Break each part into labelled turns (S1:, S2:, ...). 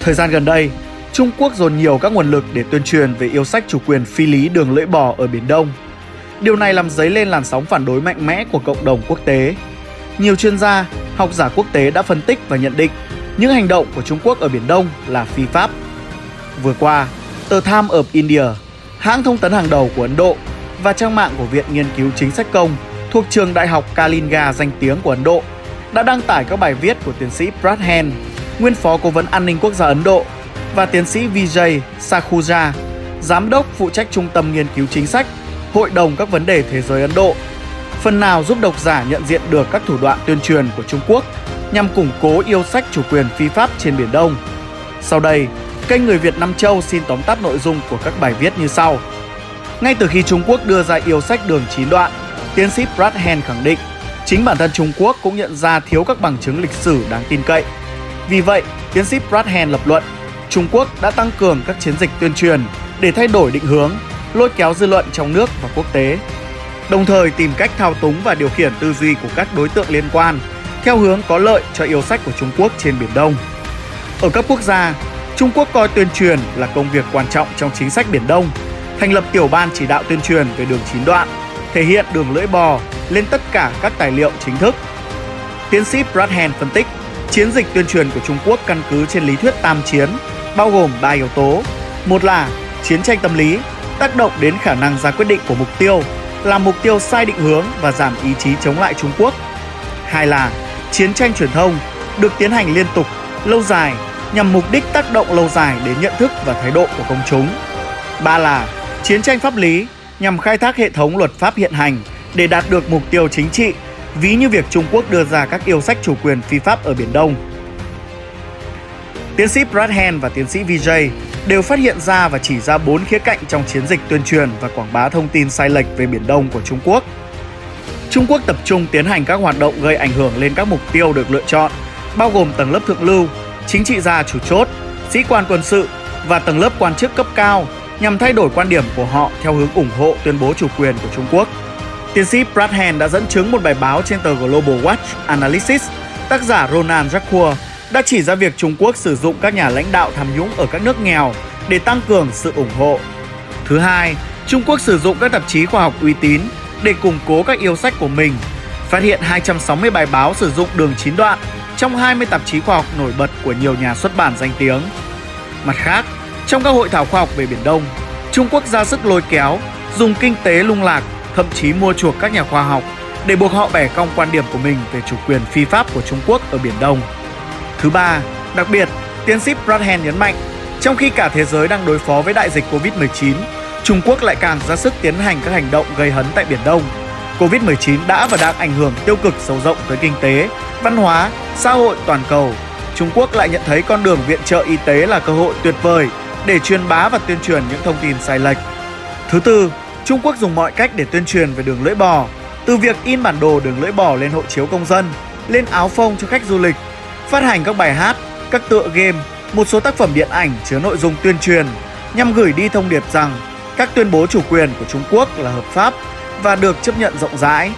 S1: Thời gian gần đây, Trung Quốc dồn nhiều các nguồn lực để tuyên truyền về yêu sách chủ quyền phi lý đường lưỡi bò ở Biển Đông. Điều này làm dấy lên làn sóng phản đối mạnh mẽ của cộng đồng quốc tế. Nhiều chuyên gia, học giả quốc tế đã phân tích và nhận định những hành động của Trung Quốc ở Biển Đông là phi pháp. Vừa qua, tờ Time of India, hãng thông tấn hàng đầu của Ấn Độ và trang mạng của Viện Nghiên cứu Chính sách Công thuộc trường Đại học Kalinga danh tiếng của Ấn Độ đã đăng tải các bài viết của tiến sĩ Pradhan, nguyên phó cố vấn an ninh quốc gia Ấn Độ và tiến sĩ Vijay Sakhuja, giám đốc phụ trách Trung tâm Nghiên cứu Chính sách, Hội đồng các vấn đề thế giới Ấn Độ, phần nào giúp độc giả nhận diện được các thủ đoạn tuyên truyền của Trung Quốc nhằm củng cố yêu sách chủ quyền phi pháp trên Biển Đông. Sau đây, kênh Người Việt Nam Châu xin tóm tắt nội dung của các bài viết như sau. Ngay từ khi Trung Quốc đưa ra yêu sách đường chín đoạn, tiến sĩ Brad Hen khẳng định chính bản thân Trung Quốc cũng nhận ra thiếu các bằng chứng lịch sử đáng tin cậy. Vì vậy, tiến sĩ Brad Hen lập luận Trung Quốc đã tăng cường các chiến dịch tuyên truyền để thay đổi định hướng, lôi kéo dư luận trong nước và quốc tế, đồng thời tìm cách thao túng và điều khiển tư duy của các đối tượng liên quan theo hướng có lợi cho yêu sách của Trung Quốc trên Biển Đông. Ở các quốc gia, Trung Quốc coi tuyên truyền là công việc quan trọng trong chính sách Biển Đông, thành lập tiểu ban chỉ đạo tuyên truyền về đường chín đoạn, thể hiện đường lưỡi bò lên tất cả các tài liệu chính thức. Tiến sĩ Bradhan phân tích, chiến dịch tuyên truyền của Trung Quốc căn cứ trên lý thuyết tam chiến, bao gồm ba yếu tố. Một là chiến tranh tâm lý, tác động đến khả năng ra quyết định của mục tiêu, làm mục tiêu sai định hướng và giảm ý chí chống lại Trung Quốc. Hai là chiến tranh truyền thông, được tiến hành liên tục, lâu dài nhằm mục đích tác động lâu dài đến nhận thức và thái độ của công chúng. Ba là chiến tranh pháp lý nhằm khai thác hệ thống luật pháp hiện hành để đạt được mục tiêu chính trị, ví như việc Trung Quốc đưa ra các yêu sách chủ quyền phi pháp ở Biển Đông. Tiến sĩ Bradhan và tiến sĩ Vijay đều phát hiện ra và chỉ ra bốn khía cạnh trong chiến dịch tuyên truyền và quảng bá thông tin sai lệch về Biển Đông của Trung Quốc. Trung Quốc tập trung tiến hành các hoạt động gây ảnh hưởng lên các mục tiêu được lựa chọn, bao gồm tầng lớp thượng lưu, chính trị gia chủ chốt, sĩ quan quân sự và tầng lớp quan chức cấp cao nhằm thay đổi quan điểm của họ theo hướng ủng hộ tuyên bố chủ quyền của Trung Quốc. Tiến sĩ Bradhan đã dẫn chứng một bài báo trên tờ Global Watch Analysis, tác giả Ronan Jacquard đã chỉ ra việc Trung Quốc sử dụng các nhà lãnh đạo tham nhũng ở các nước nghèo để tăng cường sự ủng hộ. Thứ hai, Trung Quốc sử dụng các tạp chí khoa học uy tín để củng cố các yêu sách của mình, phát hiện 260 bài báo sử dụng đường chín đoạn trong 20 tạp chí khoa học nổi bật của nhiều nhà xuất bản danh tiếng. Mặt khác, trong các hội thảo khoa học về Biển Đông, Trung Quốc ra sức lôi kéo, dùng kinh tế lung lạc, thậm chí mua chuộc các nhà khoa học để buộc họ bẻ cong quan điểm của mình về chủ quyền phi pháp của Trung Quốc ở Biển Đông. Thứ ba, đặc biệt, tiến sĩ Bradhan nhấn mạnh, trong khi cả thế giới đang đối phó với đại dịch Covid-19, Trung Quốc lại càng ra sức tiến hành các hành động gây hấn tại Biển Đông. Covid-19 đã và đang ảnh hưởng tiêu cực sâu rộng tới kinh tế, văn hóa, xã hội toàn cầu. Trung Quốc lại nhận thấy con đường viện trợ y tế là cơ hội tuyệt vời để truyền bá và tuyên truyền những thông tin sai lệch. Thứ tư, Trung Quốc dùng mọi cách để tuyên truyền về đường lưỡi bò, từ việc in bản đồ đường lưỡi bò lên hộ chiếu công dân, lên áo phông cho khách du lịch, phát hành các bài hát, các tựa game, một số tác phẩm điện ảnh chứa nội dung tuyên truyền nhằm gửi đi thông điệp rằng các tuyên bố chủ quyền của Trung Quốc là hợp pháp và được chấp nhận rộng rãi.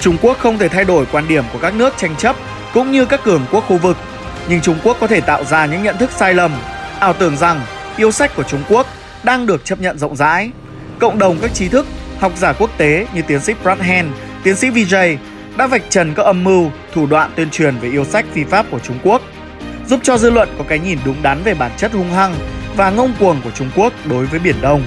S1: Trung Quốc không thể thay đổi quan điểm của các nước tranh chấp cũng như các cường quốc khu vực, nhưng Trung Quốc có thể tạo ra những nhận thức sai lầm, ảo tưởng rằng yêu sách của Trung Quốc đang được chấp nhận rộng rãi. Cộng đồng các trí thức, học giả quốc tế như tiến sĩ Bradhan, tiến sĩ Vijay đã vạch trần các âm mưu, thủ đoạn tuyên truyền về yêu sách phi pháp của Trung Quốc, giúp cho dư luận có cái nhìn đúng đắn về bản chất hung hăng và ngông cuồng của Trung Quốc đối với Biển Đông.